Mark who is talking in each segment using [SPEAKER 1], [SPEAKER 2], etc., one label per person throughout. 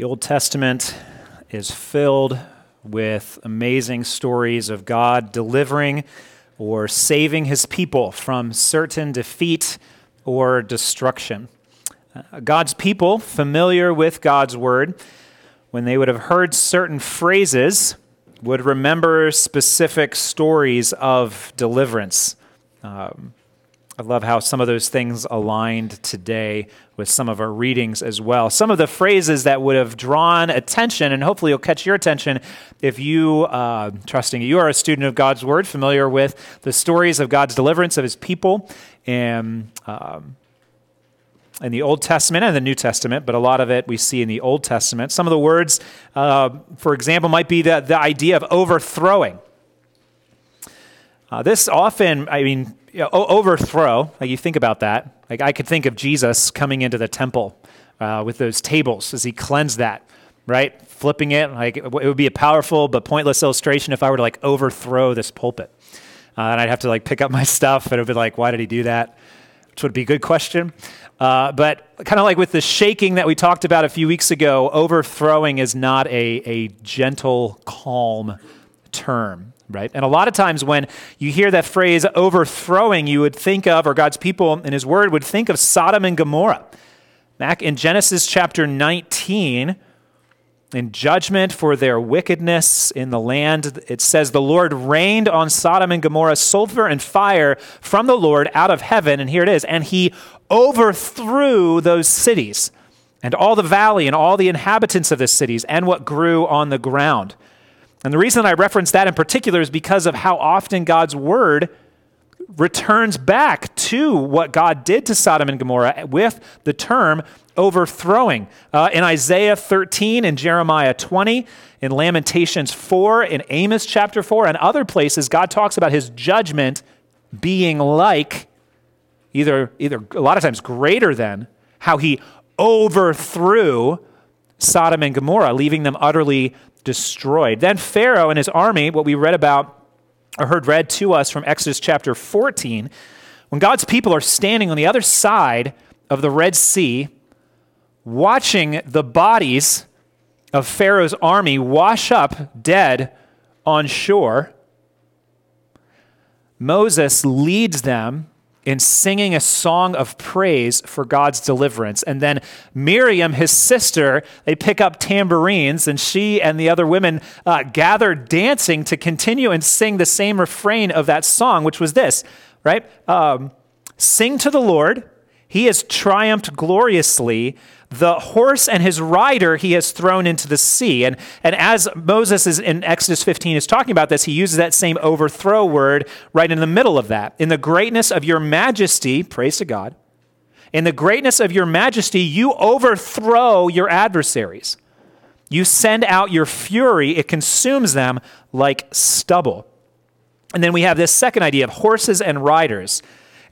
[SPEAKER 1] The Old Testament is filled with amazing stories of God delivering or saving his people from certain defeat or destruction. Uh, God's people, familiar with God's word, when they would have heard certain phrases, would remember specific stories of deliverance. Um, I love how some of those things aligned today with some of our readings as well. Some of the phrases that would have drawn attention, and hopefully will catch your attention if you, uh, trusting you are a student of God's Word, familiar with the stories of God's deliverance of His people in, um, in the Old Testament and the New Testament, but a lot of it we see in the Old Testament. Some of the words, uh, for example, might be the, the idea of overthrowing. Uh, this often, I mean, you know, overthrow, like you think about that. Like I could think of Jesus coming into the temple uh, with those tables as he cleansed that, right? Flipping it, like it would be a powerful but pointless illustration if I were to like overthrow this pulpit. Uh, and I'd have to like pick up my stuff and it would be like, why did he do that? Which would be a good question. Uh, but kind of like with the shaking that we talked about a few weeks ago, overthrowing is not a, a gentle, calm term right? And a lot of times when you hear that phrase overthrowing, you would think of, or God's people in His Word would think of Sodom and Gomorrah. Back in Genesis chapter 19, in judgment for their wickedness in the land, it says, The Lord rained on Sodom and Gomorrah sulfur and fire from the Lord out of heaven. And here it is. And He overthrew those cities and all the valley and all the inhabitants of the cities and what grew on the ground. And the reason I reference that in particular is because of how often God's word returns back to what God did to Sodom and Gomorrah with the term overthrowing. Uh, in Isaiah 13 and Jeremiah 20, in Lamentations 4, in Amos chapter 4, and other places, God talks about his judgment being like either, either a lot of times greater than how he overthrew Sodom and Gomorrah, leaving them utterly destroyed. Then Pharaoh and his army, what we read about or heard read to us from Exodus chapter 14, when God's people are standing on the other side of the Red Sea, watching the bodies of Pharaoh's army wash up dead on shore, Moses leads them in singing a song of praise for God's deliverance. And then Miriam, his sister, they pick up tambourines, and she and the other women uh, gather dancing to continue and sing the same refrain of that song, which was this, right? Um, Sing to the Lord, he has triumphed gloriously the horse and his rider he has thrown into the sea. And, and as Moses is in Exodus 15 is talking about this, he uses that same overthrow word right in the middle of that. In the greatness of your majesty, praise to God, in the greatness of your majesty, you overthrow your adversaries. You send out your fury, it consumes them like stubble. And then we have this second idea of horses and riders.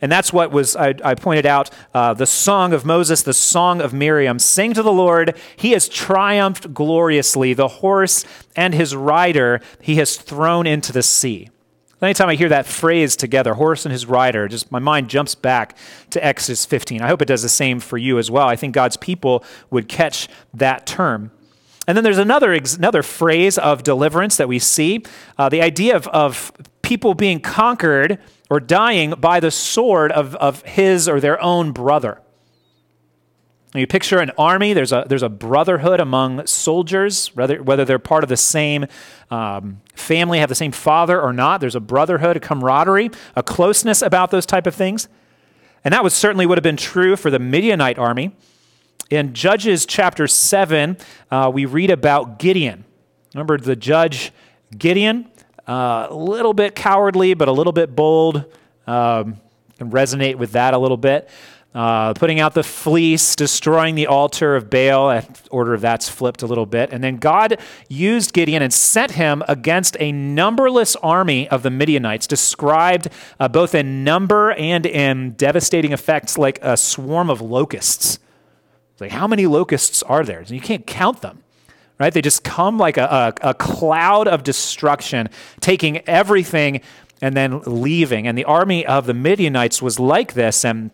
[SPEAKER 1] And that's what was, I, I pointed out, uh, the song of Moses, the song of Miriam. Sing to the Lord, he has triumphed gloriously. The horse and his rider he has thrown into the sea. Anytime I hear that phrase together, horse and his rider, just my mind jumps back to Exodus 15. I hope it does the same for you as well. I think God's people would catch that term. And then there's another, another phrase of deliverance that we see uh, the idea of, of people being conquered or dying by the sword of, of his or their own brother. you picture an army, there's a, there's a brotherhood among soldiers, whether, whether they're part of the same um, family, have the same father or not. There's a brotherhood, a camaraderie, a closeness about those type of things. And that was certainly would have been true for the Midianite army. In Judges chapter 7, uh, we read about Gideon. Remember the judge Gideon? A little bit cowardly, but a little bit bold. Um, can resonate with that a little bit. Uh, putting out the fleece, destroying the altar of Baal. Order of that's flipped a little bit. And then God used Gideon and sent him against a numberless army of the Midianites, described uh, both in number and in devastating effects like a swarm of locusts. Like, how many locusts are there? You can't count them right? They just come like a, a, a cloud of destruction, taking everything and then leaving. And the army of the Midianites was like this. And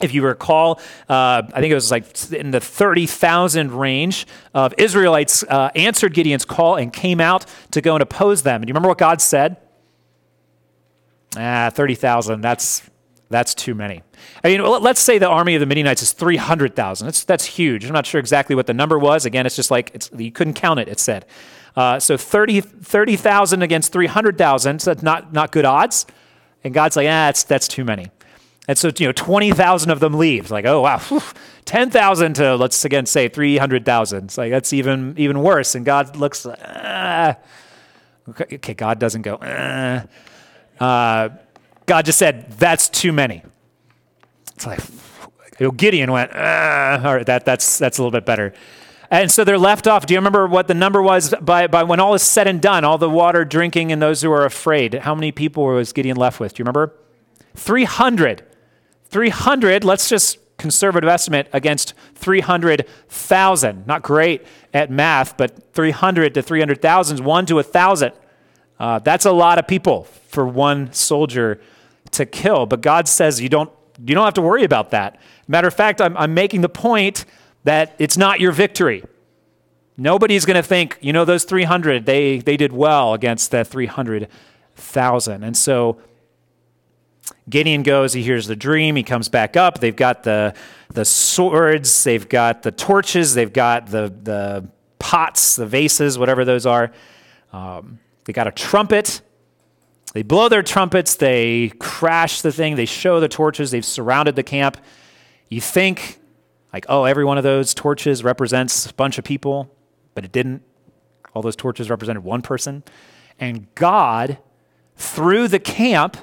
[SPEAKER 1] If you recall, uh, I think it was like in the 30,000 range of Israelites uh, answered Gideon's call and came out to go and oppose them. And you remember what God said? Ah, 30,000, that's, that's too many. I mean, let's say the army of the Midianites is 300,000. That's, that's huge. I'm not sure exactly what the number was. Again, it's just like it's, you couldn't count it, it said. Uh, so 30,000 30, against 300,000, so that's not, not good odds. And God's like, ah, that's, that's too many. And so, you know, 20,000 of them leave. like, oh, wow, 10,000 to, let's again say 300,000. It's like, that's even, even worse. And God looks, ah. okay, God doesn't go, ah. Uh, God just said, that's too many. It's like, you know, Gideon went, ah. all right, that, that's, that's a little bit better. And so they're left off. Do you remember what the number was by, by when all is said and done, all the water drinking and those who are afraid? How many people was Gideon left with? Do you remember? 300. 300, let's just conservative estimate against 300,000. Not great at math, but 300 to 300,000 is 1 to a 1,000. Uh, that's a lot of people for one soldier to kill. But God says you don't, you don't have to worry about that. Matter of fact, I'm, I'm making the point that it's not your victory. Nobody's going to think, you know, those 300, they, they did well against that 300,000. And so Gideon goes, he hears the dream, he comes back up. They've got the, the swords, they've got the torches, they've got the, the pots, the vases, whatever those are. Um, they got a trumpet. They blow their trumpets, they crash the thing, they show the torches, they've surrounded the camp. You think, like, oh, every one of those torches represents a bunch of people, but it didn't. All those torches represented one person. And God, through the camp,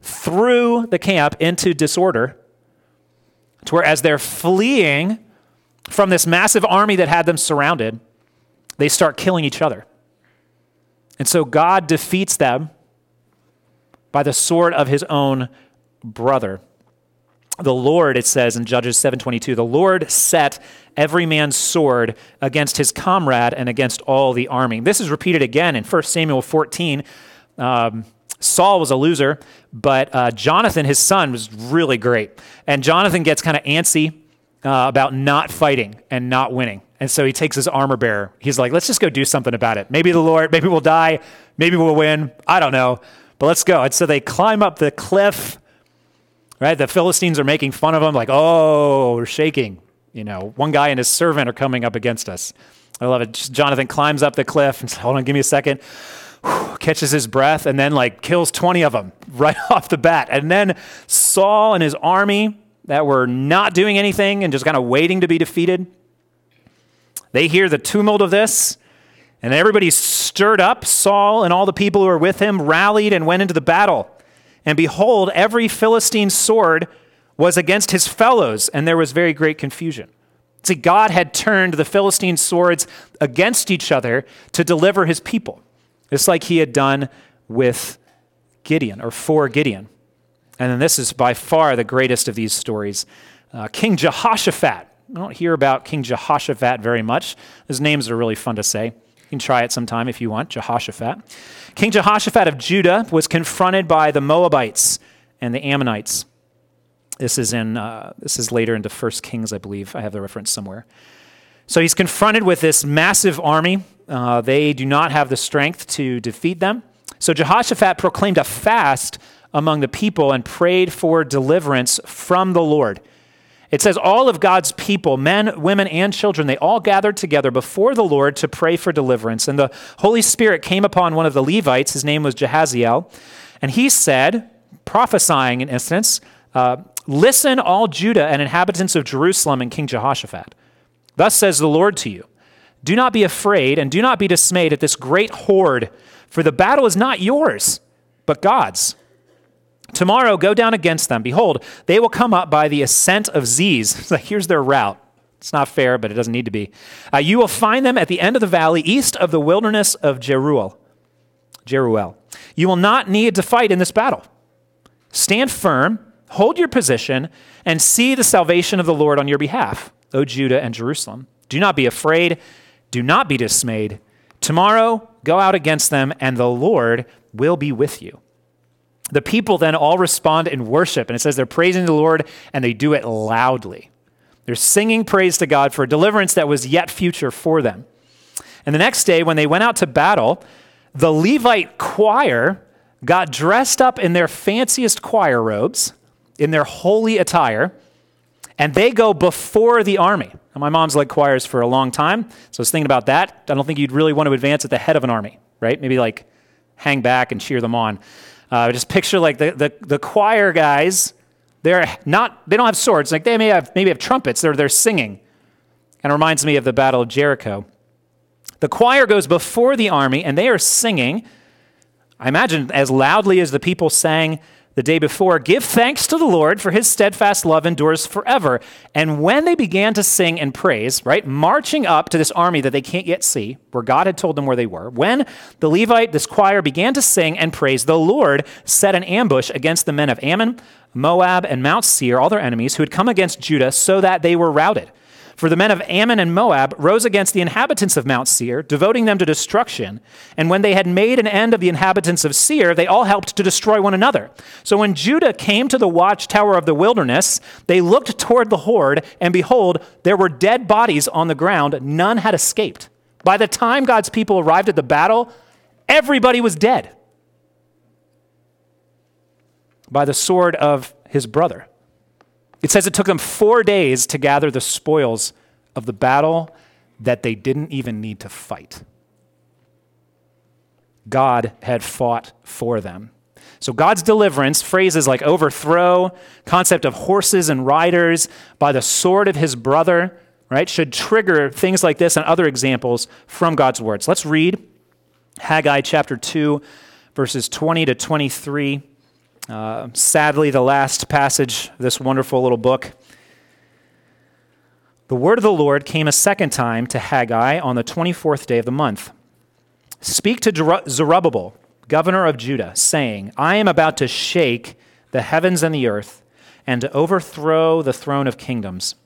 [SPEAKER 1] threw the camp into disorder, to where as they're fleeing from this massive army that had them surrounded, they start killing each other. And so God defeats them by the sword of his own brother. The Lord, it says in Judges 7:22, the Lord set every man's sword against his comrade and against all the army. This is repeated again in 1 Samuel 14. Um, Saul was a loser, but uh, Jonathan, his son, was really great. And Jonathan gets kind of antsy uh, about not fighting and not winning. And so he takes his armor bearer. He's like, let's just go do something about it. Maybe the Lord, maybe we'll die, maybe we'll win. I don't know. But let's go. And so they climb up the cliff, right? The Philistines are making fun of them, like, oh, we're shaking. You know, one guy and his servant are coming up against us. I love it. Jonathan climbs up the cliff and says, hold on, give me a second catches his breath, and then like kills 20 of them right off the bat. And then Saul and his army that were not doing anything and just kind of waiting to be defeated, they hear the tumult of this, and everybody stirred up. Saul and all the people who were with him rallied and went into the battle. And behold, every Philistine sword was against his fellows, and there was very great confusion. See, God had turned the Philistine swords against each other to deliver his people. It's like he had done with Gideon or for Gideon. And then this is by far the greatest of these stories. Uh, King Jehoshaphat. I don't hear about King Jehoshaphat very much. His names are really fun to say. You can try it sometime if you want, Jehoshaphat. King Jehoshaphat of Judah was confronted by the Moabites and the Ammonites. This is in uh, this is later into First Kings, I believe. I have the reference somewhere. So he's confronted with this massive army uh, they do not have the strength to defeat them. So Jehoshaphat proclaimed a fast among the people and prayed for deliverance from the Lord. It says, All of God's people, men, women, and children, they all gathered together before the Lord to pray for deliverance. And the Holy Spirit came upon one of the Levites. His name was Jahaziel. And he said, prophesying in instance, uh, Listen, all Judah and inhabitants of Jerusalem and King Jehoshaphat. Thus says the Lord to you do not be afraid and do not be dismayed at this great horde, for the battle is not yours, but God's. Tomorrow go down against them. Behold, they will come up by the ascent of Ziz. Here's their route. It's not fair, but it doesn't need to be. Uh, you will find them at the end of the valley, east of the wilderness of Jeruel. Jeruel. You will not need to fight in this battle. Stand firm, hold your position, and see the salvation of the Lord on your behalf, O Judah and Jerusalem. Do not be afraid do not be dismayed. Tomorrow, go out against them, and the Lord will be with you. The people then all respond in worship, and it says they're praising the Lord and they do it loudly. They're singing praise to God for a deliverance that was yet future for them. And the next day, when they went out to battle, the Levite choir got dressed up in their fanciest choir robes, in their holy attire, and they go before the army. Now, my mom's led choirs for a long time, so I was thinking about that. I don't think you'd really want to advance at the head of an army, right? Maybe like hang back and cheer them on. Uh, just picture like the, the, the choir guys, they're not, they don't have swords. Like they may have, maybe have trumpets. They're, they're singing. And it reminds me of the Battle of Jericho. The choir goes before the army and they are singing. I imagine as loudly as the people sang the day before, Give thanks to the Lord, for his steadfast love endures forever. And when they began to sing and praise, right, marching up to this army that they can't yet see, where God had told them where they were, when the Levite, this choir, began to sing and praise, the Lord set an ambush against the men of Ammon, Moab, and Mount Seir, all their enemies, who had come against Judah, so that they were routed. For the men of Ammon and Moab rose against the inhabitants of Mount Seir, devoting them to destruction. And when they had made an end of the inhabitants of Seir, they all helped to destroy one another. So when Judah came to the watchtower of the wilderness, they looked toward the horde, and behold, there were dead bodies on the ground. None had escaped. By the time God's people arrived at the battle, everybody was dead by the sword of his brother. It says it took them four days to gather the spoils of the battle that they didn't even need to fight. God had fought for them. So, God's deliverance, phrases like overthrow, concept of horses and riders, by the sword of his brother, right, should trigger things like this and other examples from God's words. Let's read Haggai chapter 2, verses 20 to 23. Uh, sadly, the last passage of this wonderful little book. The word of the Lord came a second time to Haggai on the 24th day of the month. Speak to Zerubbabel, governor of Judah, saying, I am about to shake the heavens and the earth, and to overthrow the throne of kingdoms.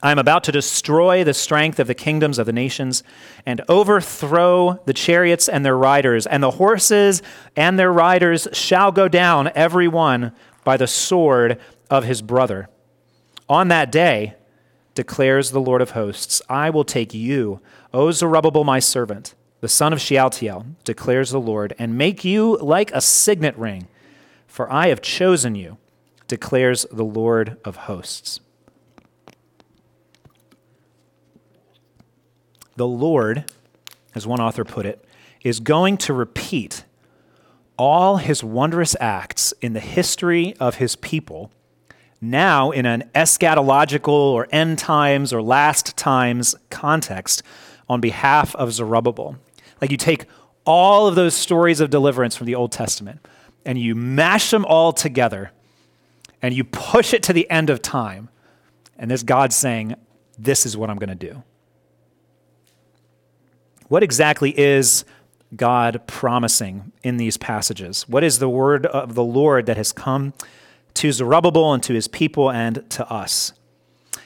[SPEAKER 1] I am about to destroy the strength of the kingdoms of the nations and overthrow the chariots and their riders, and the horses and their riders shall go down, every one by the sword of his brother. On that day, declares the Lord of hosts, I will take you, O Zerubbabel, my servant, the son of Shealtiel, declares the Lord, and make you like a signet ring, for I have chosen you, declares the Lord of hosts. The Lord, as one author put it, is going to repeat all his wondrous acts in the history of his people, now in an eschatological or end times or last times context on behalf of Zerubbabel. Like you take all of those stories of deliverance from the Old Testament and you mash them all together and you push it to the end of time. And this God's saying, This is what I'm going to do. What exactly is God promising in these passages? What is the word of the Lord that has come to Zerubbabel and to his people and to us?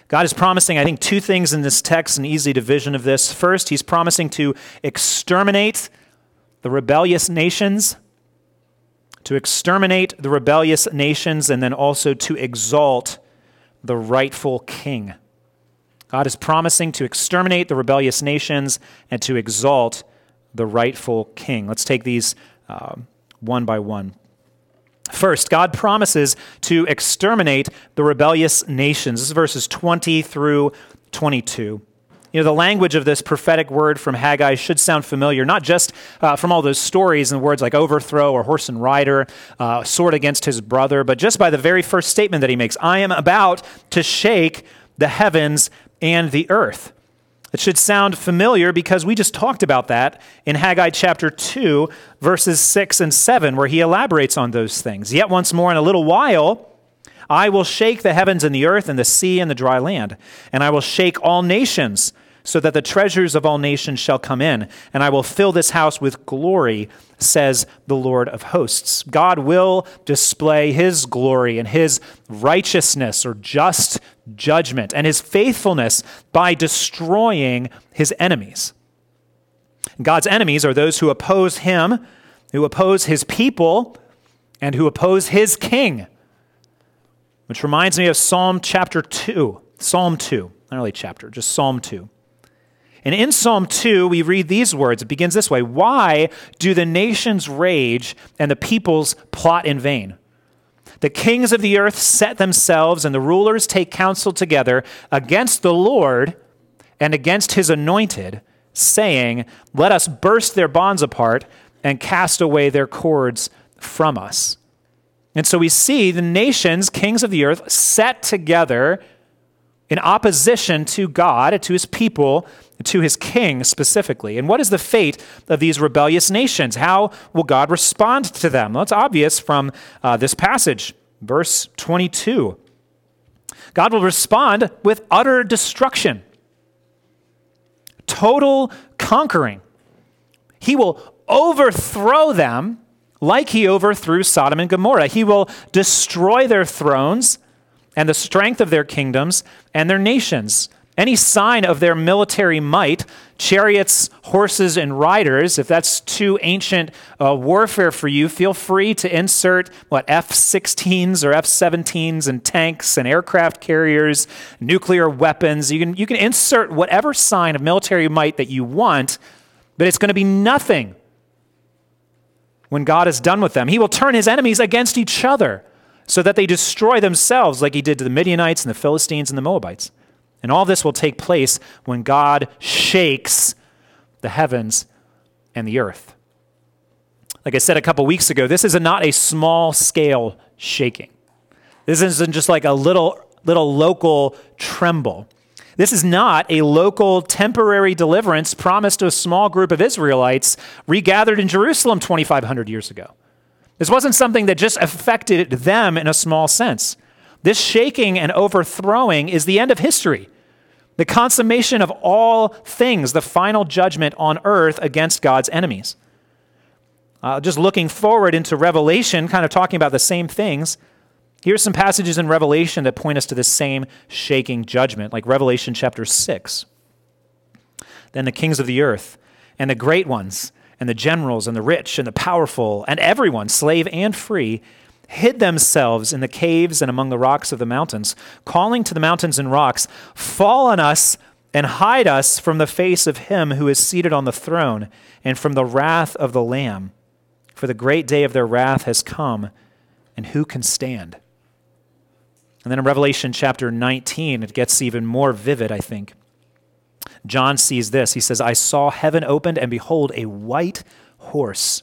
[SPEAKER 1] God is promising, I think, two things in this text, an easy division of this. First, he's promising to exterminate the rebellious nations, to exterminate the rebellious nations, and then also to exalt the rightful king. God is promising to exterminate the rebellious nations and to exalt the rightful king. Let's take these uh, one by one. First, God promises to exterminate the rebellious nations. This is verses 20 through 22. You know, the language of this prophetic word from Haggai should sound familiar, not just uh, from all those stories and words like overthrow or horse and rider, uh, sword against his brother, but just by the very first statement that he makes I am about to shake the heavens and the earth. It should sound familiar because we just talked about that in Haggai chapter 2, verses 6 and 7, where he elaborates on those things. Yet once more, in a little while, I will shake the heavens and the earth and the sea and the dry land, and I will shake all nations so that the treasures of all nations shall come in, and I will fill this house with glory, says the Lord of hosts. God will display his glory and his righteousness or just judgment and his faithfulness by destroying his enemies. God's enemies are those who oppose him, who oppose his people, and who oppose his king. Which reminds me of Psalm chapter 2. Psalm 2, not really chapter, just Psalm 2. And in Psalm 2, we read these words. It begins this way Why do the nations rage and the peoples plot in vain? The kings of the earth set themselves, and the rulers take counsel together against the Lord and against his anointed, saying, Let us burst their bonds apart and cast away their cords from us. And so we see the nations, kings of the earth, set together in opposition to God, to his people, to his king specifically. And what is the fate of these rebellious nations? How will God respond to them? Well, it's obvious from uh, this passage, verse 22. God will respond with utter destruction, total conquering. He will overthrow them like he overthrew Sodom and Gomorrah. He will destroy their thrones and the strength of their kingdoms and their nations. Any sign of their military might, chariots, horses, and riders, if that's too ancient uh, warfare for you, feel free to insert what F 16s or F 17s and tanks and aircraft carriers, nuclear weapons. You can, you can insert whatever sign of military might that you want, but it's going to be nothing when God is done with them. He will turn his enemies against each other so that they destroy themselves like he did to the Midianites and the Philistines and the Moabites. And all this will take place when God shakes the heavens and the earth. Like I said a couple weeks ago, this is a, not a small scale shaking. This isn't just like a little, little local tremble. This is not a local temporary deliverance promised to a small group of Israelites regathered in Jerusalem 2,500 years ago. This wasn't something that just affected them in a small sense. This shaking and overthrowing is the end of history, the consummation of all things, the final judgment on earth against God's enemies. Uh, just looking forward into Revelation, kind of talking about the same things. Here's some passages in Revelation that point us to the same shaking judgment, like Revelation chapter 6. Then the kings of the earth and the great ones and the generals and the rich and the powerful and everyone, slave and free, hid themselves in the caves and among the rocks of the mountains, calling to the mountains and rocks, Fall on us and hide us from the face of him who is seated on the throne and from the wrath of the Lamb. For the great day of their wrath has come, and who can stand? And then in Revelation chapter 19, it gets even more vivid, I think. John sees this. He says, I saw heaven opened, and behold, a white horse.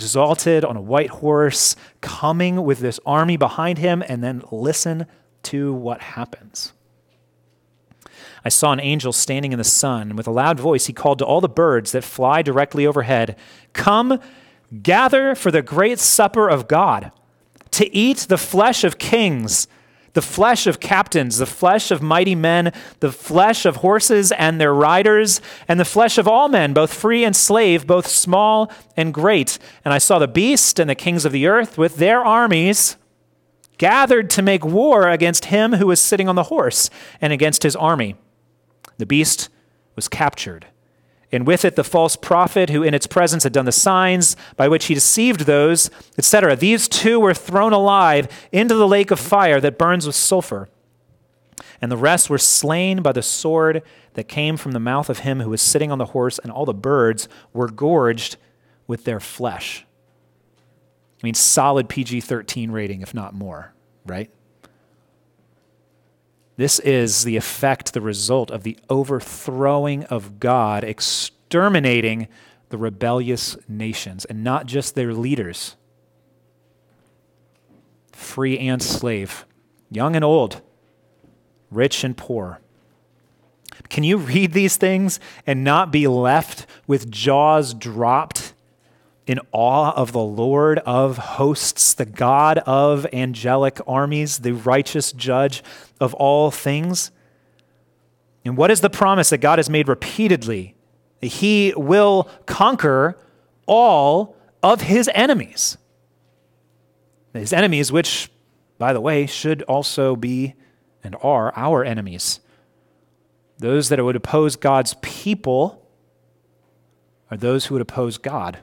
[SPEAKER 1] exalted on a white horse, coming with this army behind him, and then listen to what happens. I saw an angel standing in the sun, and with a loud voice he called to all the birds that fly directly overhead Come, gather for the great supper of God, to eat the flesh of kings the flesh of captains, the flesh of mighty men, the flesh of horses and their riders, and the flesh of all men, both free and slave, both small and great. And I saw the beast and the kings of the earth with their armies gathered to make war against him who was sitting on the horse and against his army. The beast was captured and with it the false prophet who in its presence had done the signs by which he deceived those, etc. These two were thrown alive into the lake of fire that burns with sulfur. And the rest were slain by the sword that came from the mouth of him who was sitting on the horse, and all the birds were gorged with their flesh. I mean, solid PG 13 rating, if not more, right? This is the effect, the result of the overthrowing of God, exterminating the rebellious nations, and not just their leaders, free and slave, young and old, rich and poor. Can you read these things and not be left with jaws dropped in awe of the Lord of hosts, the God of angelic armies, the righteous judge of all things? And what is the promise that God has made repeatedly? That he will conquer all of his enemies. His enemies, which, by the way, should also be and are our enemies. Those that would oppose God's people are those who would oppose God.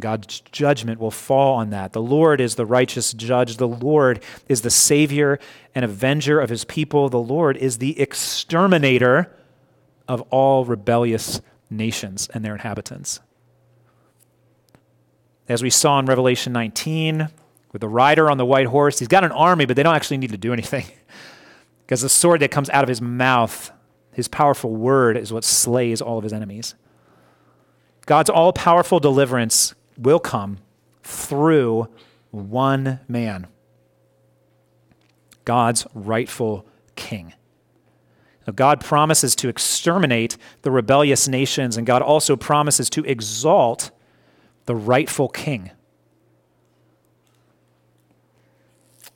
[SPEAKER 1] God's judgment will fall on that. The Lord is the righteous judge. The Lord is the Savior and avenger of his people. The Lord is the exterminator of all rebellious nations and their inhabitants. As we saw in Revelation 19, with the rider on the white horse, he's got an army, but they don't actually need to do anything. because the sword that comes out of his mouth, his powerful word, is what slays all of his enemies. God's all powerful deliverance will come through one man God's rightful king. Now, God promises to exterminate the rebellious nations, and God also promises to exalt the rightful king.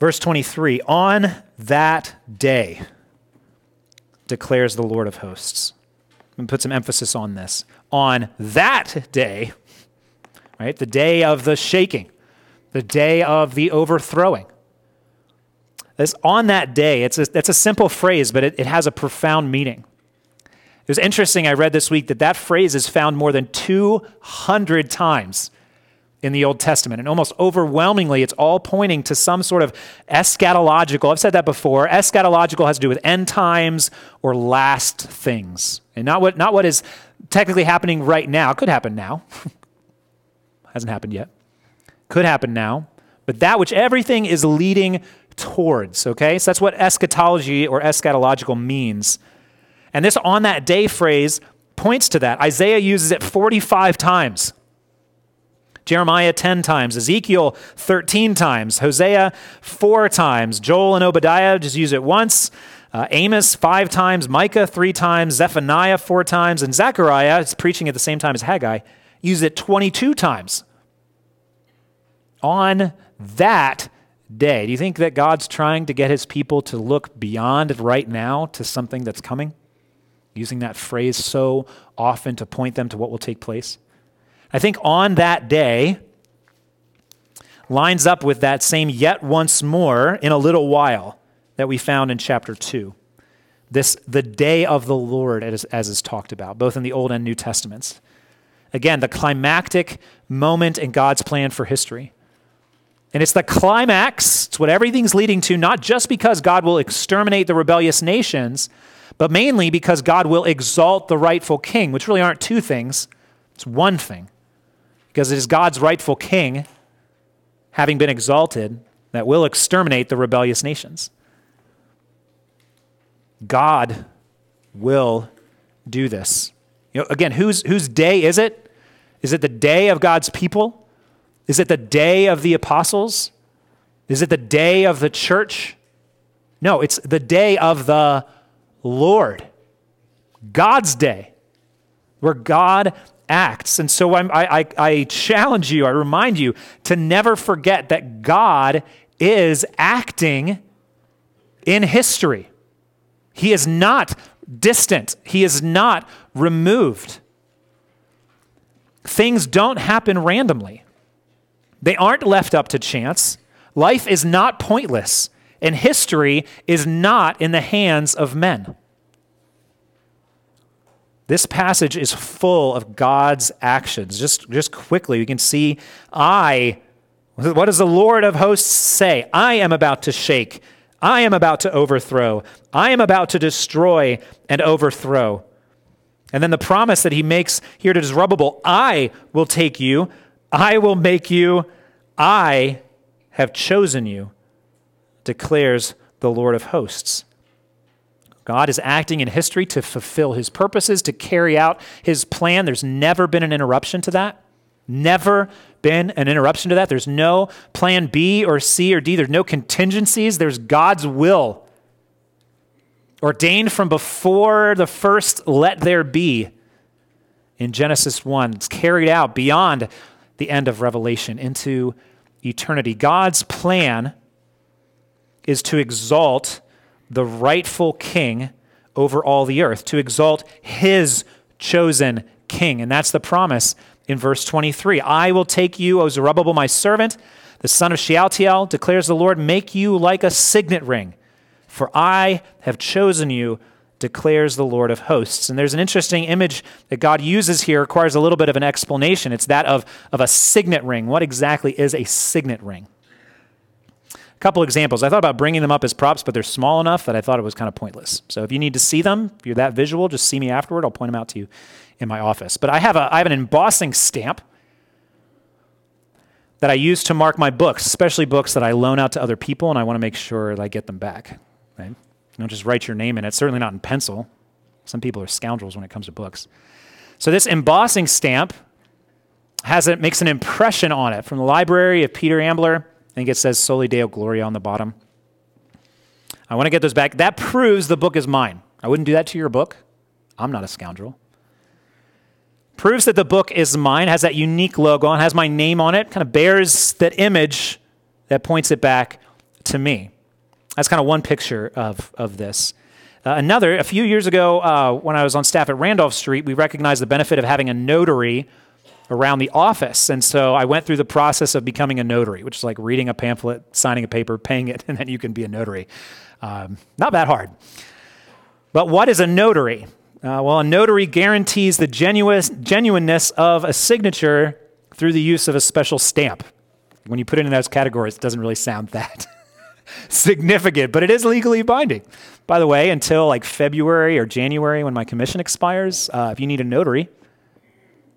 [SPEAKER 1] Verse 23 On that day, declares the Lord of hosts. And put some emphasis on this. On that day, right? The day of the shaking, the day of the overthrowing. This, on that day, it's a, it's a simple phrase, but it, it has a profound meaning. It was interesting, I read this week that that phrase is found more than 200 times in the Old Testament. And almost overwhelmingly, it's all pointing to some sort of eschatological, I've said that before, eschatological has to do with end times or last things. And not what, not what is technically happening right now. It could happen now. Hasn't happened yet. Could happen now. But that which everything is leading towards, okay? So that's what eschatology or eschatological means. And this on that day phrase points to that. Isaiah uses it 45 times. Jeremiah 10 times, Ezekiel 13 times, Hosea 4 times, Joel and Obadiah just use it once, uh, Amos five times, Micah three times, Zephaniah four times, and Zechariah, is preaching at the same time as Haggai, use it 22 times. On that day, do you think that God's trying to get his people to look beyond right now to something that's coming? Using that phrase so often to point them to what will take place? I think on that day lines up with that same yet once more in a little while that we found in chapter 2. This, the day of the Lord, as, as is talked about, both in the Old and New Testaments. Again, the climactic moment in God's plan for history. And it's the climax, it's what everything's leading to, not just because God will exterminate the rebellious nations, but mainly because God will exalt the rightful king, which really aren't two things, it's one thing because it is God's rightful king, having been exalted, that will exterminate the rebellious nations. God will do this. You know, again, whose, whose day is it? Is it the day of God's people? Is it the day of the apostles? Is it the day of the church? No, it's the day of the Lord. God's day, where God acts. And so I, I, I challenge you, I remind you to never forget that God is acting in history. He is not distant, He is not removed. Things don't happen randomly, they aren't left up to chance. Life is not pointless, and history is not in the hands of men. This passage is full of God's actions. Just, just quickly, we can see I, what does the Lord of hosts say? I am about to shake. I am about to overthrow. I am about to destroy and overthrow. And then the promise that he makes here to Zerubbabel I will take you, I will make you, I have chosen you, declares the Lord of hosts. God is acting in history to fulfill his purposes, to carry out his plan. There's never been an interruption to that. Never been an interruption to that. There's no plan B or C or D. There's no contingencies. There's God's will ordained from before the first let there be in Genesis 1. It's carried out beyond the end of Revelation into eternity. God's plan is to exalt the rightful king over all the earth, to exalt his chosen king. And that's the promise in verse 23. I will take you, O Zerubbabel, my servant, the son of Shealtiel, declares the Lord, make you like a signet ring, for I have chosen you, declares the Lord of hosts. And there's an interesting image that God uses here, requires a little bit of an explanation. It's that of, of a signet ring. What exactly is a signet ring? A couple examples. I thought about bringing them up as props, but they're small enough that I thought it was kind of pointless. So if you need to see them, if you're that visual, just see me afterward. I'll point them out to you in my office. But I have, a, I have an embossing stamp that I use to mark my books, especially books that I loan out to other people, and I want to make sure that I get them back. Right? You don't just write your name in it, certainly not in pencil. Some people are scoundrels when it comes to books. So this embossing stamp has it makes an impression on it from the library of Peter Ambler I think it says Soli Deo Gloria on the bottom. I want to get those back. That proves the book is mine. I wouldn't do that to your book. I'm not a scoundrel. Proves that the book is mine, has that unique logo on, has my name on it, kind of bears that image that points it back to me. That's kind of one picture of, of this. Uh, another, a few years ago, uh, when I was on staff at Randolph Street, we recognized the benefit of having a notary around the office. And so I went through the process of becoming a notary, which is like reading a pamphlet, signing a paper, paying it, and then you can be a notary. Um, not that hard. But what is a notary? Uh, well, a notary guarantees the genuine, genuineness of a signature through the use of a special stamp. When you put it in those categories, it doesn't really sound that significant, but it is legally binding. By the way, until like February or January when my commission expires, uh, if you need a notary,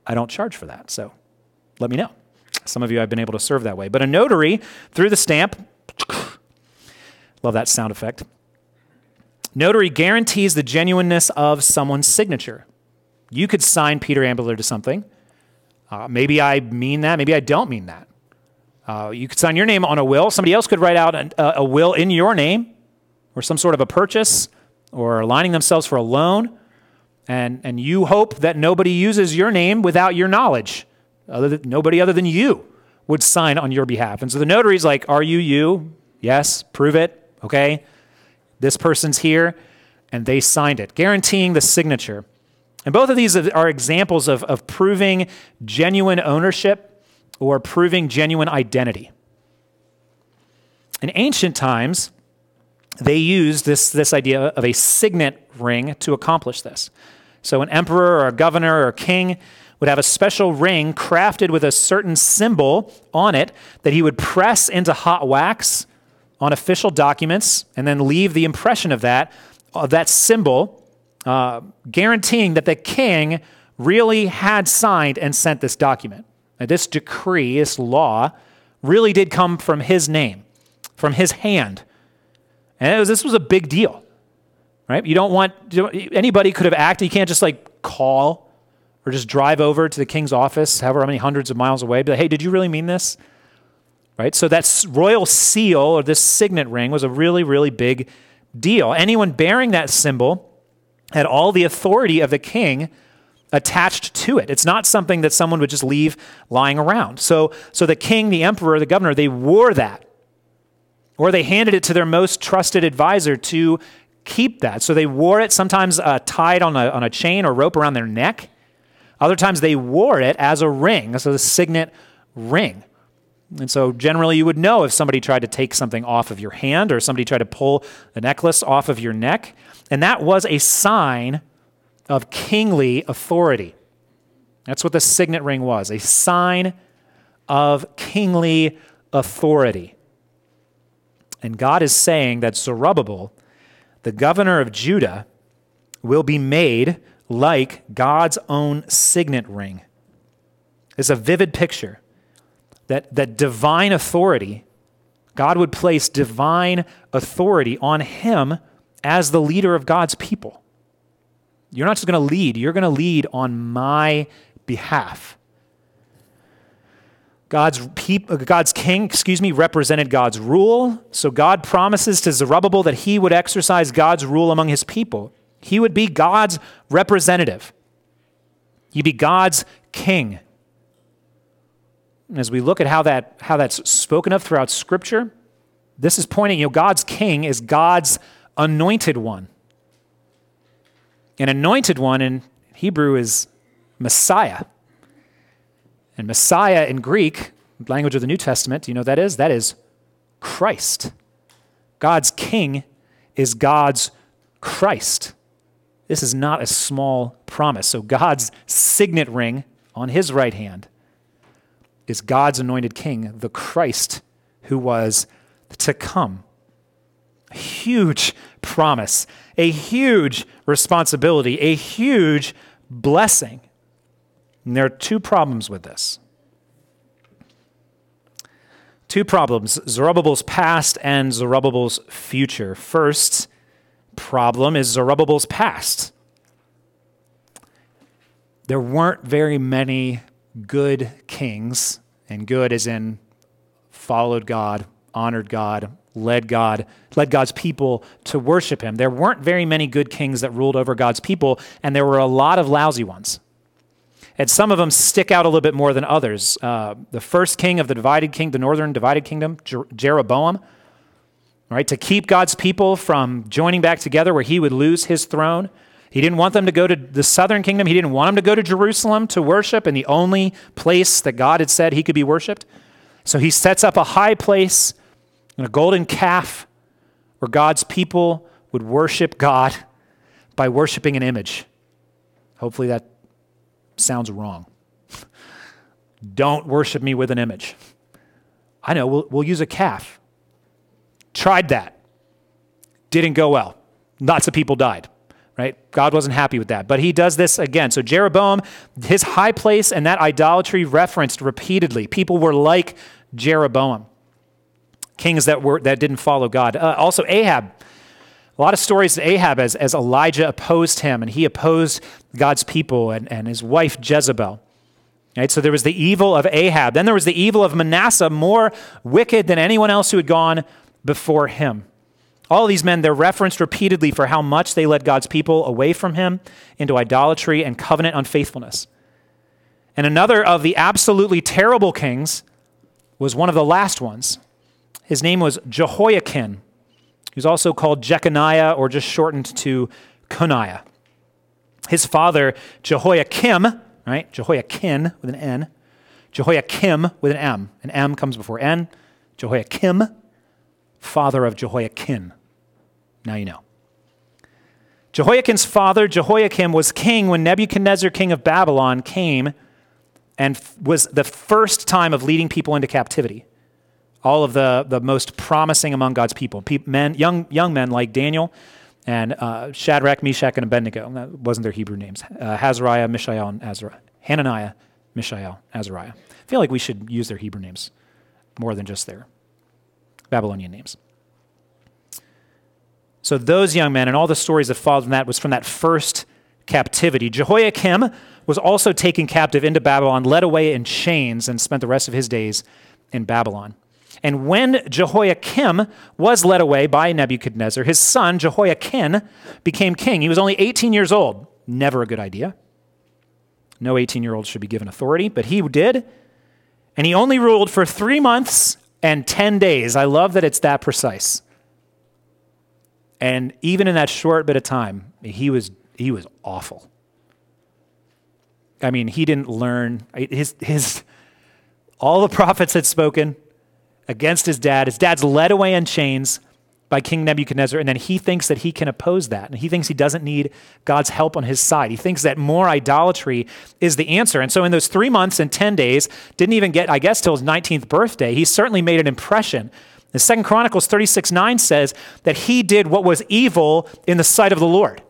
[SPEAKER 1] I don't charge for that. So let me know. Some of you I've been able to serve that way. But a notary, through the stamp, love that sound effect. Notary guarantees the genuineness of someone's signature. You could sign Peter Ambler to something. Uh, maybe I mean that. Maybe I don't mean that. Uh, you could sign your name on a will. Somebody else could write out a, a will in your name or some sort of a purchase or aligning themselves for a loan. And, and you hope that nobody uses your name without your knowledge. Other than, nobody other than you would sign on your behalf. And so the notary's like, Are you you? Yes, prove it. Okay. This person's here. And they signed it, guaranteeing the signature. And both of these are examples of, of proving genuine ownership or proving genuine identity. In ancient times, they used this, this idea of a signet ring to accomplish this. So, an emperor or a governor or a king would have a special ring crafted with a certain symbol on it that he would press into hot wax on official documents and then leave the impression of that, of that symbol, uh, guaranteeing that the king really had signed and sent this document. Now, this decree, this law, really did come from his name, from his hand. And was, this was a big deal right? You don't want anybody could have acted. You can't just like call or just drive over to the king's office, however many hundreds of miles away, be like, hey, did you really mean this? Right? So that royal seal or this signet ring was a really, really big deal. Anyone bearing that symbol had all the authority of the king attached to it. It's not something that someone would just leave lying around. So, so the king, the emperor, the governor, they wore that. Or they handed it to their most trusted advisor to keep that. So they wore it sometimes uh, tied on a, on a chain or rope around their neck. Other times they wore it as a ring, so the signet ring. And so generally you would know if somebody tried to take something off of your hand or somebody tried to pull the necklace off of your neck. And that was a sign of kingly authority. That's what the signet ring was a sign of kingly authority. And God is saying that Zerubbabel the governor of Judah will be made like God's own signet ring. It's a vivid picture that, that divine authority, God would place divine authority on him as the leader of God's people. You're not just going to lead, you're going to lead on my behalf. God's, peop- uh, God's king, excuse me, represented God's rule. So God promises to Zerubbabel that he would exercise God's rule among his people. He would be God's representative. He'd be God's king. And as we look at how, that, how that's spoken of throughout Scripture, this is pointing, you know, God's king is God's anointed one. An anointed one in Hebrew is Messiah. And Messiah in Greek, language of the New Testament, do you know that is? That is Christ. God's king is God's Christ. This is not a small promise. So, God's signet ring on his right hand is God's anointed king, the Christ who was to come. Huge promise, a huge responsibility, a huge blessing. And there are two problems with this. Two problems Zerubbabel's past and Zerubbabel's future. First problem is Zerubbabel's past. There weren't very many good kings, and good as in followed God, honored God, led God, led God's people to worship him. There weren't very many good kings that ruled over God's people, and there were a lot of lousy ones. And some of them stick out a little bit more than others. Uh, the first king of the divided king, the northern divided kingdom, Jer- Jeroboam, right, to keep God's people from joining back together where he would lose his throne. He didn't want them to go to the southern kingdom. He didn't want them to go to Jerusalem to worship in the only place that God had said he could be worshiped. So he sets up a high place and a golden calf where God's people would worship God by worshiping an image. Hopefully that sounds wrong. Don't worship me with an image. I know, we'll, we'll use a calf. Tried that. Didn't go well. Lots of people died, right? God wasn't happy with that. But he does this again. So Jeroboam, his high place and that idolatry referenced repeatedly. People were like Jeroboam, kings that, were, that didn't follow God. Uh, also, Ahab. A lot of stories of Ahab as, as Elijah opposed him and he opposed God's people and, and his wife Jezebel. Right? So there was the evil of Ahab. Then there was the evil of Manasseh, more wicked than anyone else who had gone before him. All these men, they're referenced repeatedly for how much they led God's people away from him into idolatry and covenant unfaithfulness. And another of the absolutely terrible kings was one of the last ones. His name was Jehoiachin. He was also called Jeconiah or just shortened to Coniah. His father, Jehoiakim, right? Jehoiachin with an N. Jehoiakim with an M. An M comes before N. Jehoiakim, father of Jehoiachin. Now you know. Jehoiachin's father, Jehoiakim, was king when Nebuchadnezzar, king of Babylon, came and was the first time of leading people into captivity. All of the, the most promising among God's people, men, young, young men like Daniel and uh, Shadrach, Meshach, and Abednego. That wasn't their Hebrew names. Uh, Hazariah, Mishael, and Azariah. Hananiah, Mishael, Azariah. I feel like we should use their Hebrew names more than just their Babylonian names. So those young men and all the stories that followed from that was from that first captivity. Jehoiakim was also taken captive into Babylon, led away in chains, and spent the rest of his days in Babylon. And when Jehoiakim was led away by Nebuchadnezzar, his son Jehoiachin became king. He was only 18 years old. Never a good idea. No 18 year old should be given authority, but he did. And he only ruled for three months and 10 days. I love that it's that precise. And even in that short bit of time, he was, he was awful. I mean, he didn't learn. His, his, all the prophets had spoken against his dad. His dad's led away in chains by King Nebuchadnezzar, and then he thinks that he can oppose that. And he thinks he doesn't need God's help on his side. He thinks that more idolatry is the answer. And so, in those three months and 10 days, didn't even get, I guess, till his 19th birthday, he certainly made an impression. The Second Chronicles 36 9 says that he did what was evil in the sight of the Lord.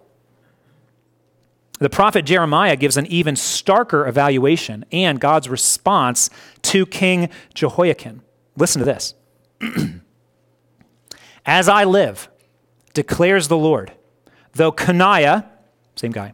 [SPEAKER 1] The prophet Jeremiah gives an even starker evaluation and God's response to King Jehoiachin. Listen to this. As I live, declares the Lord. Though Coniah, same guy,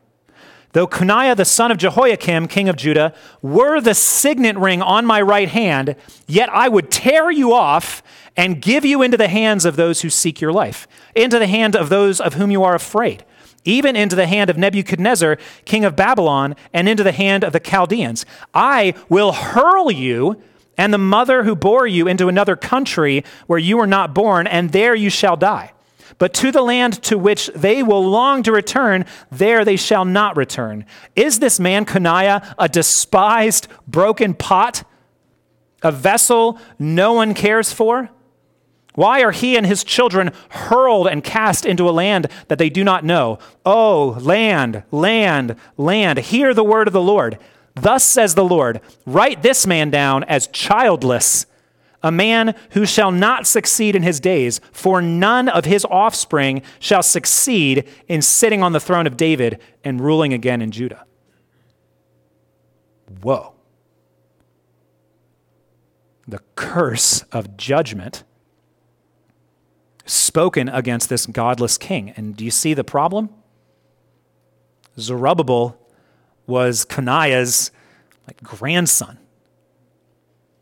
[SPEAKER 1] though Coniah the son of Jehoiakim, king of Judah, were the signet ring on my right hand, yet I would tear you off and give you into the hands of those who seek your life, into the hand of those of whom you are afraid, even into the hand of Nebuchadnezzar, king of Babylon, and into the hand of the Chaldeans. I will hurl you and the mother who bore you into another country where you were not born, and there you shall die. But to the land to which they will long to return, there they shall not return. Is this man Coniah a despised, broken pot, a vessel no one cares for? Why are he and his children hurled and cast into a land that they do not know? Oh, land, land, land, hear the word of the Lord. Thus says the Lord Write this man down as childless, a man who shall not succeed in his days, for none of his offspring shall succeed in sitting on the throne of David and ruling again in Judah. Whoa. The curse of judgment spoken against this godless king. And do you see the problem? Zerubbabel was Coniah's like, grandson,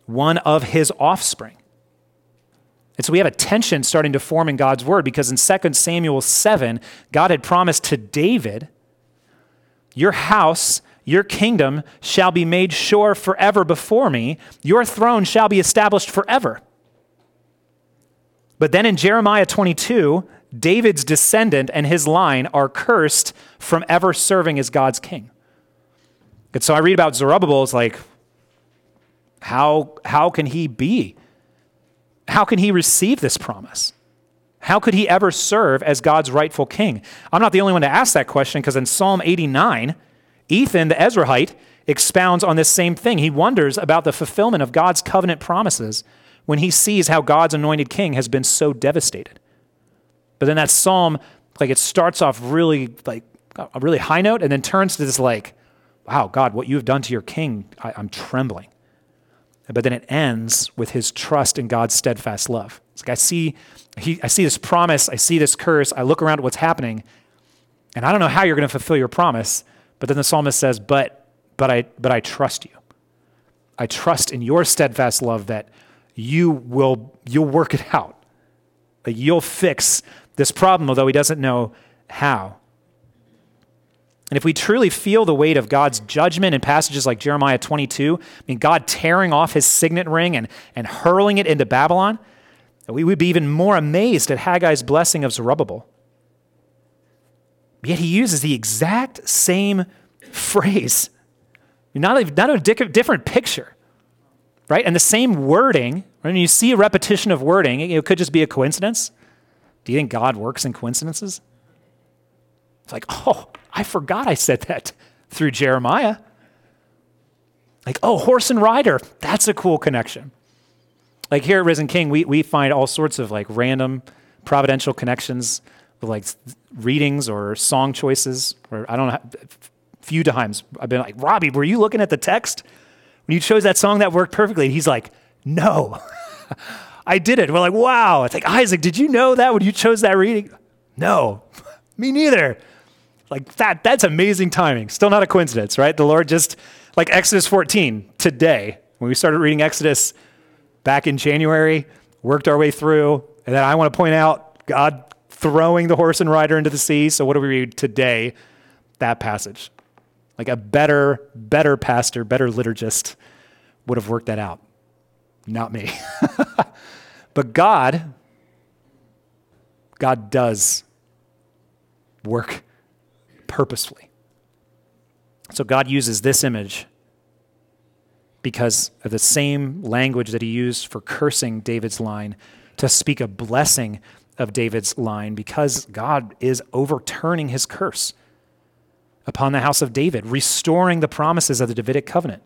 [SPEAKER 1] one of his offspring. And so we have a tension starting to form in God's word because in 2 Samuel 7, God had promised to David, Your house, your kingdom shall be made sure forever before me, your throne shall be established forever. But then in Jeremiah 22, David's descendant and his line are cursed from ever serving as God's king. And so I read about Zerubbabel, it's like, how, how can he be? How can he receive this promise? How could he ever serve as God's rightful king? I'm not the only one to ask that question because in Psalm 89, Ethan, the Ezrahite, expounds on this same thing. He wonders about the fulfillment of God's covenant promises when he sees how God's anointed king has been so devastated. But then that psalm, like it starts off really like a really high note and then turns to this like wow, God, what you have done to your king, I, I'm trembling. But then it ends with his trust in God's steadfast love. It's like I see, he, I see this promise, I see this curse, I look around at what's happening, and I don't know how you're going to fulfill your promise. But then the psalmist says, "But, but I, but I trust you. I trust in your steadfast love that you will, you'll work it out. That you'll fix this problem, although he doesn't know how." And if we truly feel the weight of God's judgment in passages like Jeremiah 22, I mean, God tearing off his signet ring and, and hurling it into Babylon, we would be even more amazed at Haggai's blessing of Zerubbabel. Yet he uses the exact same phrase, not a, not a different picture, right? And the same wording. When you see a repetition of wording, it could just be a coincidence. Do you think God works in coincidences? It's like, oh, I forgot I said that through Jeremiah. Like, oh, horse and rider, that's a cool connection. Like here at Risen King, we, we find all sorts of like random providential connections with like readings or song choices. Or I don't know, a few times I've been like, Robbie, were you looking at the text when you chose that song that worked perfectly? And he's like, no, I did it. We're like, wow. It's like, Isaac, did you know that when you chose that reading? No, me neither. Like that, that's amazing timing. Still not a coincidence, right? The Lord just, like Exodus 14, today, when we started reading Exodus back in January, worked our way through. And then I want to point out God throwing the horse and rider into the sea. So what do we read today? That passage. Like a better, better pastor, better liturgist would have worked that out. Not me. but God, God does work purposefully. So God uses this image because of the same language that he used for cursing David's line to speak a blessing of David's line because God is overturning his curse upon the house of David, restoring the promises of the Davidic covenant.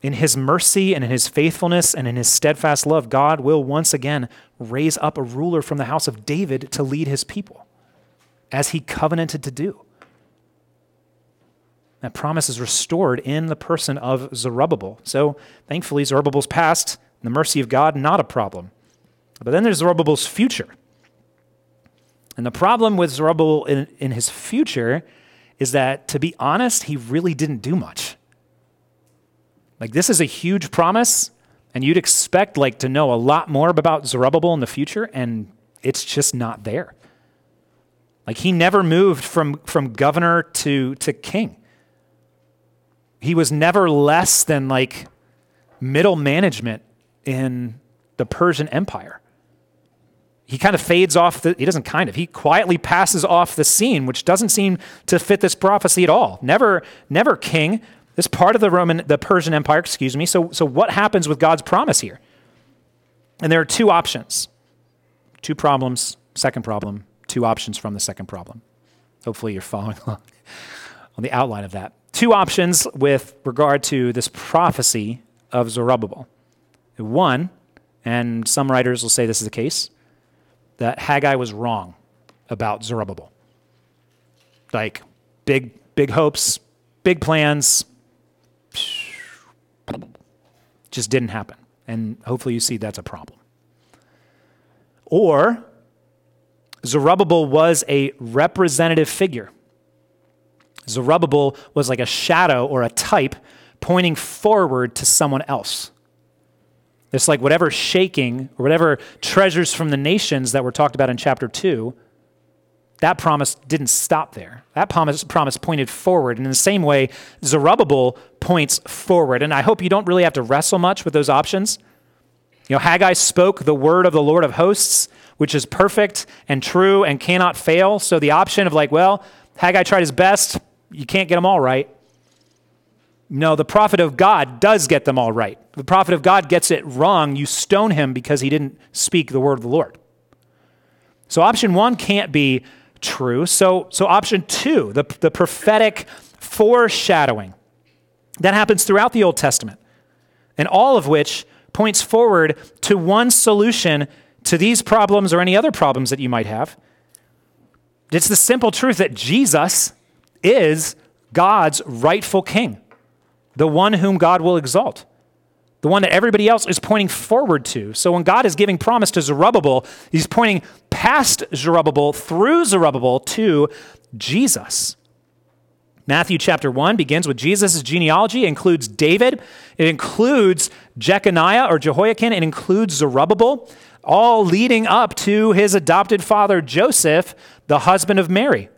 [SPEAKER 1] In his mercy and in his faithfulness and in his steadfast love, God will once again raise up a ruler from the house of David to lead his people as he covenanted to do. That promise is restored in the person of Zerubbabel. So thankfully, Zerubbabel's past, the mercy of God, not a problem. But then there's Zerubbabel's future. And the problem with Zerubbabel in, in his future is that, to be honest, he really didn't do much. Like, this is a huge promise, and you'd expect, like, to know a lot more about Zerubbabel in the future, and it's just not there. Like, he never moved from, from governor to, to king. He was never less than, like, middle management in the Persian Empire he kind of fades off the, he doesn't kind of, he quietly passes off the scene, which doesn't seem to fit this prophecy at all. Never, never king. This part of the Roman, the Persian Empire, excuse me. So, so what happens with God's promise here? And there are two options, two problems, second problem, two options from the second problem. Hopefully you're following along on the outline of that. Two options with regard to this prophecy of Zerubbabel. One, and some writers will say this is the case, that Haggai was wrong about Zerubbabel. Like big, big hopes, big plans, just didn't happen. And hopefully you see that's a problem. Or Zerubbabel was a representative figure. Zerubbabel was like a shadow or a type pointing forward to someone else. It's like whatever shaking or whatever treasures from the nations that were talked about in chapter 2, that promise didn't stop there. That promise, promise pointed forward. And in the same way, Zerubbabel points forward. And I hope you don't really have to wrestle much with those options. You know, Haggai spoke the word of the Lord of hosts, which is perfect and true and cannot fail. So the option of like, well, Haggai tried his best, you can't get them all right. No, the prophet of God does get them all right. The prophet of God gets it wrong. You stone him because he didn't speak the word of the Lord. So option one can't be true. So, so option two, the, the prophetic foreshadowing, that happens throughout the Old Testament, and all of which points forward to one solution to these problems or any other problems that you might have. It's the simple truth that Jesus is God's rightful king the one whom God will exalt, the one that everybody else is pointing forward to. So when God is giving promise to Zerubbabel, he's pointing past Zerubbabel through Zerubbabel to Jesus. Matthew chapter 1 begins with Jesus' genealogy. Includes David. It includes Jeconiah or Jehoiachin. It includes Zerubbabel, all leading up to his adopted father Joseph, the husband of Mary.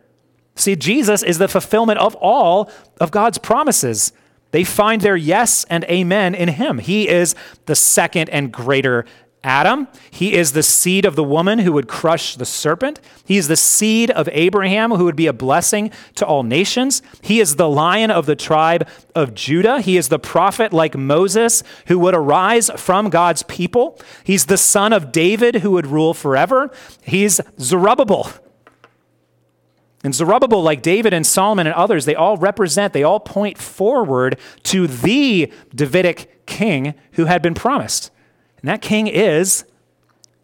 [SPEAKER 1] See, Jesus is the fulfillment of all of God's promises. They find their yes and amen in him. He is the second and greater Adam. He is the seed of the woman who would crush the serpent. He is the seed of Abraham who would be a blessing to all nations. He is the lion of the tribe of Judah. He is the prophet like Moses who would arise from God's people. He's the son of David who would rule forever. He's Zerubbabel, and Zerubbabel, like David and Solomon and others, they all represent, they all point forward to the Davidic king who had been promised. And that king is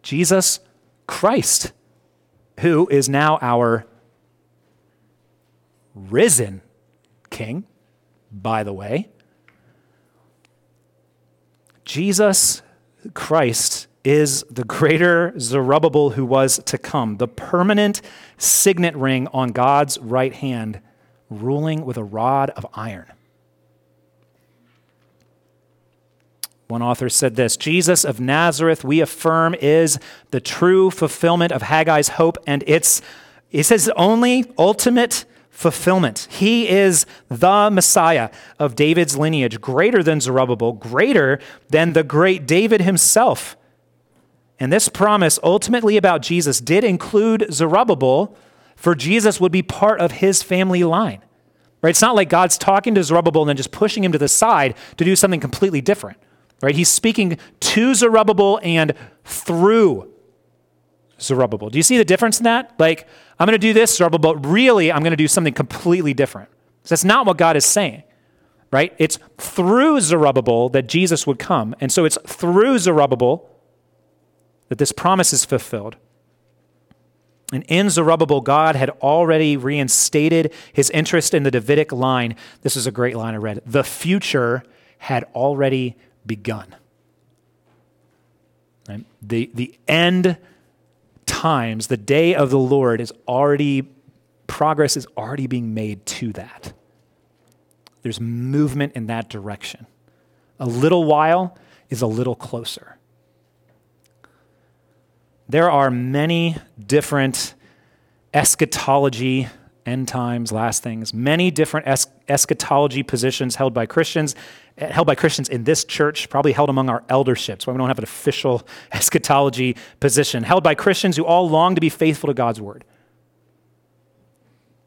[SPEAKER 1] Jesus Christ, who is now our risen king, by the way. Jesus Christ is the greater Zerubbabel who was to come, the permanent signet ring on God's right hand, ruling with a rod of iron. One author said this Jesus of Nazareth, we affirm, is the true fulfillment of Haggai's hope, and it's, it says, only ultimate fulfillment. He is the Messiah of David's lineage, greater than Zerubbabel, greater than the great David himself. And this promise, ultimately about Jesus, did include Zerubbabel, for Jesus would be part of his family line. Right? It's not like God's talking to Zerubbabel and then just pushing him to the side to do something completely different. Right? He's speaking to Zerubbabel and through Zerubbabel. Do you see the difference in that? Like, I'm going to do this, Zerubbabel, but really, I'm going to do something completely different. That's not what God is saying, right? It's through Zerubbabel that Jesus would come. And so it's through Zerubbabel that this promise is fulfilled. And in Zerubbabel, God had already reinstated his interest in the Davidic line. This is a great line I read. The future had already begun. Right? The, the end times, the day of the Lord is already, progress is already being made to that. There's movement in that direction. A little while is a little closer. There are many different eschatology, end times, last things, many different es- eschatology positions held by Christians, eh, held by Christians in this church, probably held among our elderships, why we don't have an official eschatology position, held by Christians who all long to be faithful to God's word.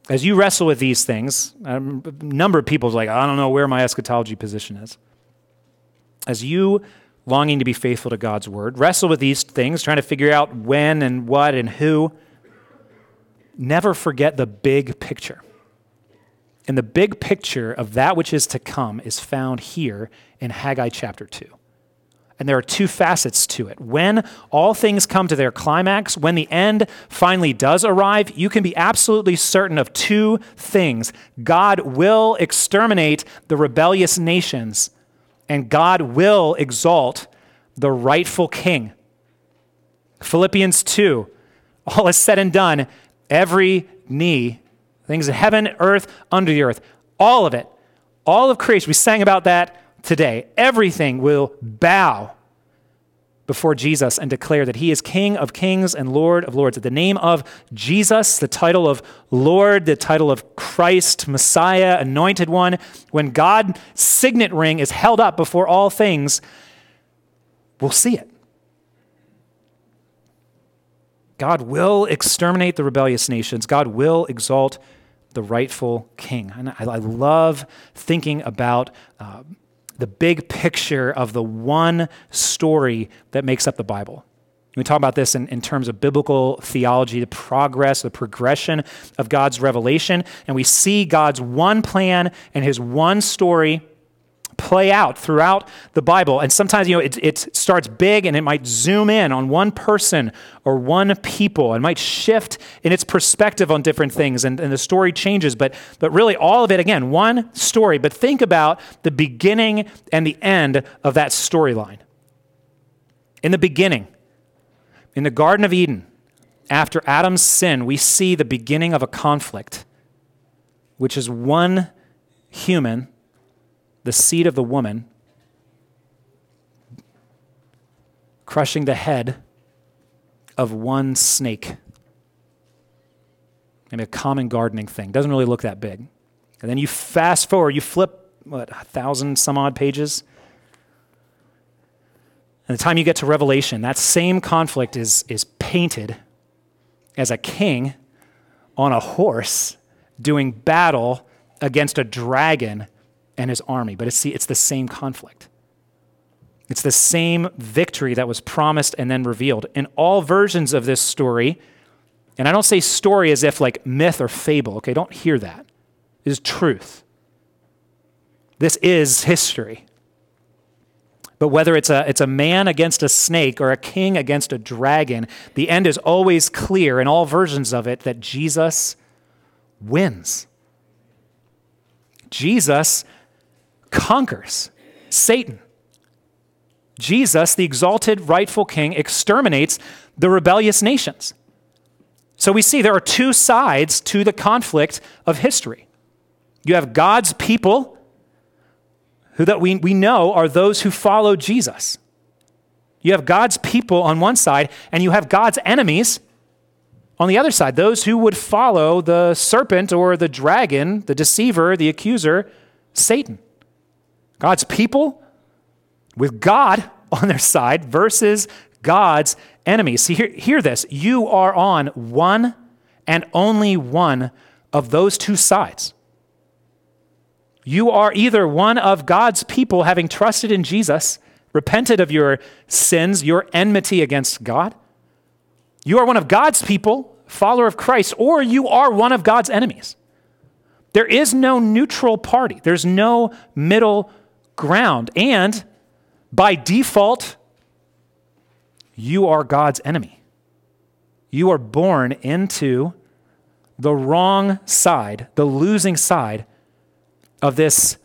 [SPEAKER 1] As you wrestle with these things, a number of people are like, I don't know where my eschatology position is. As you longing to be faithful to God's word, wrestle with these things, trying to figure out when and what and who, never forget the big picture. And the big picture of that which is to come is found here in Haggai chapter 2. And there are two facets to it. When all things come to their climax, when the end finally does arrive, you can be absolutely certain of two things God will exterminate the rebellious nations, and God will exalt the rightful king. Philippians 2 all is said and done, every knee, things in heaven, earth, under the earth, all of it, all of creation. We sang about that today. Everything will bow before Jesus and declare that he is King of kings and Lord of lords. At the name of Jesus, the title of Lord, the title of Christ, Messiah, Anointed One, when God's signet ring is held up before all things, we'll see it. God will exterminate the rebellious nations. God will exalt the rightful king. And I, I love thinking about uh, the big picture of the one story that makes up the Bible. We talk about this in, in terms of biblical theology, the progress, the progression of God's revelation. And we see God's one plan and his one story play out throughout the Bible. And sometimes, you know, it, it starts big and it might zoom in on one person or one people. It might shift in its perspective on different things and, and the story changes. But, but really, all of it, again, one story. But think about the beginning and the end of that storyline. In the beginning, in the Garden of Eden, after Adam's sin, we see the beginning of a conflict, which is one human the seed of the woman, crushing the head of one snake. And a common gardening thing. Doesn't really look that big. And then you fast forward, you flip, what, a thousand some odd pages? And the time you get to Revelation, that same conflict is, is painted as a king on a horse doing battle against a dragon and his army. But it's, it's the same conflict. It's the same victory that was promised and then revealed. In all versions of this story, and I don't say story as if like myth or fable, okay? Don't hear that. It is truth. This is history. But whether it's a, it's a man against a snake or a king against a dragon, the end is always clear in all versions of it that Jesus wins. Jesus conquers Satan. Jesus, the exalted rightful king, exterminates the rebellious nations. So we see there are two sides to the conflict of history. You have God's people, who that we, we know are those who follow Jesus. You have God's people on one side, and you have God's enemies on the other side, those who would follow the serpent or the dragon, the deceiver, the accuser, Satan. God's people with God on their side versus God's enemies. See, hear, hear this. You are on one and only one of those two sides. You are either one of God's people having trusted in Jesus, repented of your sins, your enmity against God. You are one of God's people, follower of Christ, or you are one of God's enemies. There is no neutral party, there's no middle ground. And by default, you are God's enemy. You are born into the wrong side, the losing side of this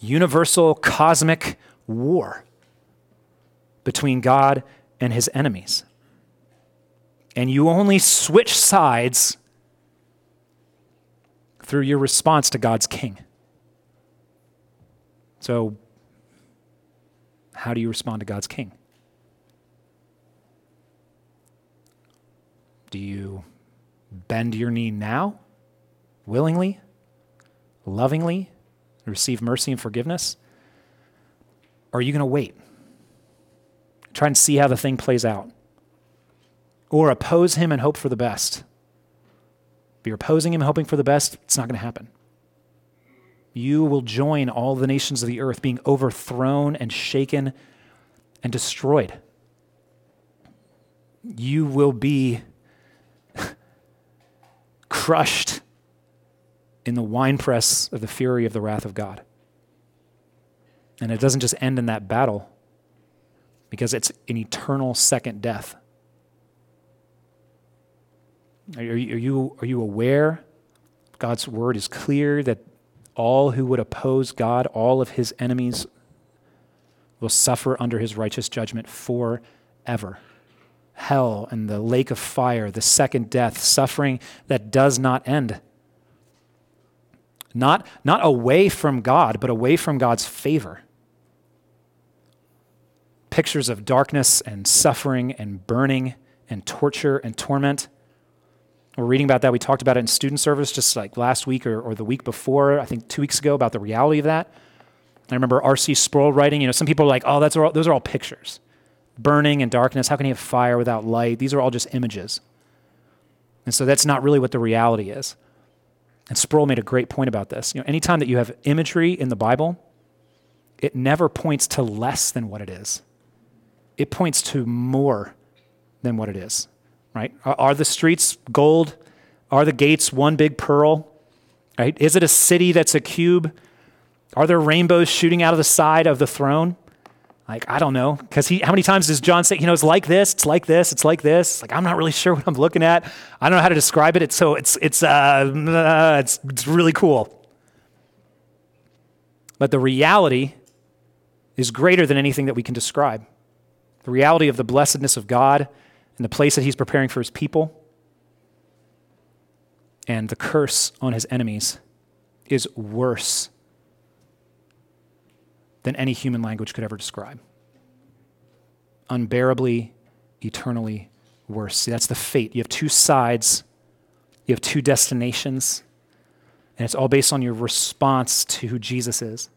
[SPEAKER 1] universal cosmic war between God and his enemies. And you only switch sides through your response to God's king. So, how do you respond to God's king? Do you bend your knee now, willingly, lovingly, receive mercy and forgiveness? Or are you going to wait? Try and see how the thing plays out. Or oppose him and hope for the best. If you're opposing him, hoping for the best, it's not going to happen. You will join all the nations of the earth being overthrown and shaken and destroyed. You will be crushed in the winepress of the fury of the wrath of God. And it doesn't just end in that battle, because it's an eternal second death. Are you, are you, are you aware? God's word is clear that all who would oppose God, all of his enemies, will suffer under his righteous judgment forever. Hell and the lake of fire, the second death, suffering that does not end. Not, not away from God, but away from God's favor pictures of darkness and suffering and burning and torture and torment. We're reading about that. We talked about it in student service just like last week or, or the week before, I think two weeks ago, about the reality of that. I remember R.C. Sproul writing, you know, some people are like, oh, that's all, those are all pictures. Burning and darkness. How can you have fire without light? These are all just images. And so that's not really what the reality is. And Sproul made a great point about this. You know, anytime that you have imagery in the Bible, it never points to less than what it is it points to more than what it is, right? Are, the streets gold? Are the gates one big pearl? Right? Is it a city that's a cube? Are there rainbows shooting out of the side of the throne? Like, I don't know. Because he how many times does John say, you know, it's like this, it's like this, it's like this? Like, I'm not really sure what I'm looking at. I don't know how to describe it. It's so it's it's uh, uh it's, it's really cool. But the reality is greater than anything that we can describe the reality of the blessedness of God and the place that He's preparing for His people, and the curse on His enemies is worse than any human language could ever describe. Unbearably, eternally worse. See, that's the fate. You have two sides, you have two destinations, and it's all based on your response to who Jesus is.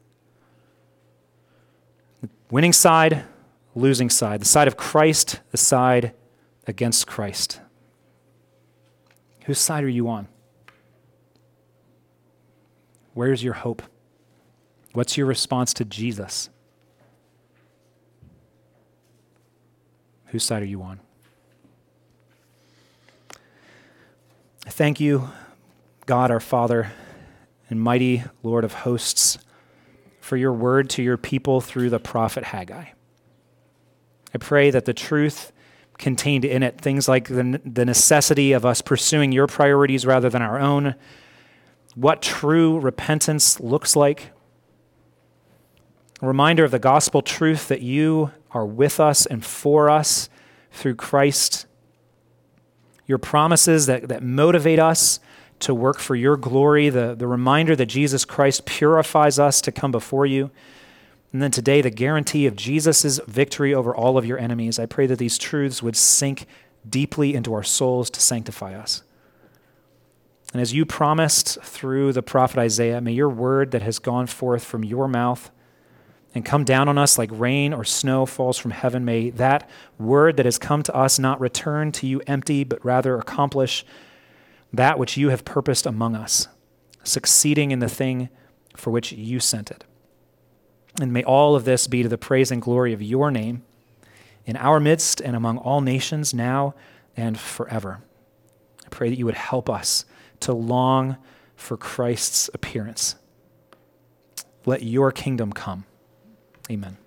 [SPEAKER 1] Winning side, losing side, the side of Christ, the side against Christ. Whose side are you on? Where's your hope? What's your response to Jesus? Whose side are you on? Thank you, God our Father and mighty Lord of hosts, for your word to your people through the prophet Haggai. I pray that the truth contained in it, things like the, the necessity of us pursuing your priorities rather than our own, what true repentance looks like, a reminder of the gospel truth that you are with us and for us through Christ, your promises that, that motivate us to work for your glory, the, the reminder that Jesus Christ purifies us to come before you. And then today, the guarantee of Jesus' victory over all of your enemies. I pray that these truths would sink deeply into our souls to sanctify us. And as you promised through the prophet Isaiah, may your word that has gone forth from your mouth and come down on us like rain or snow falls from heaven, may that word that has come to us not return to you empty, but rather accomplish that which you have purposed among us, succeeding in the thing for which you sent it. And may all of this be to the praise and glory of your name in our midst and among all nations now and forever. I pray that you would help us to long for Christ's appearance. Let your kingdom come. Amen.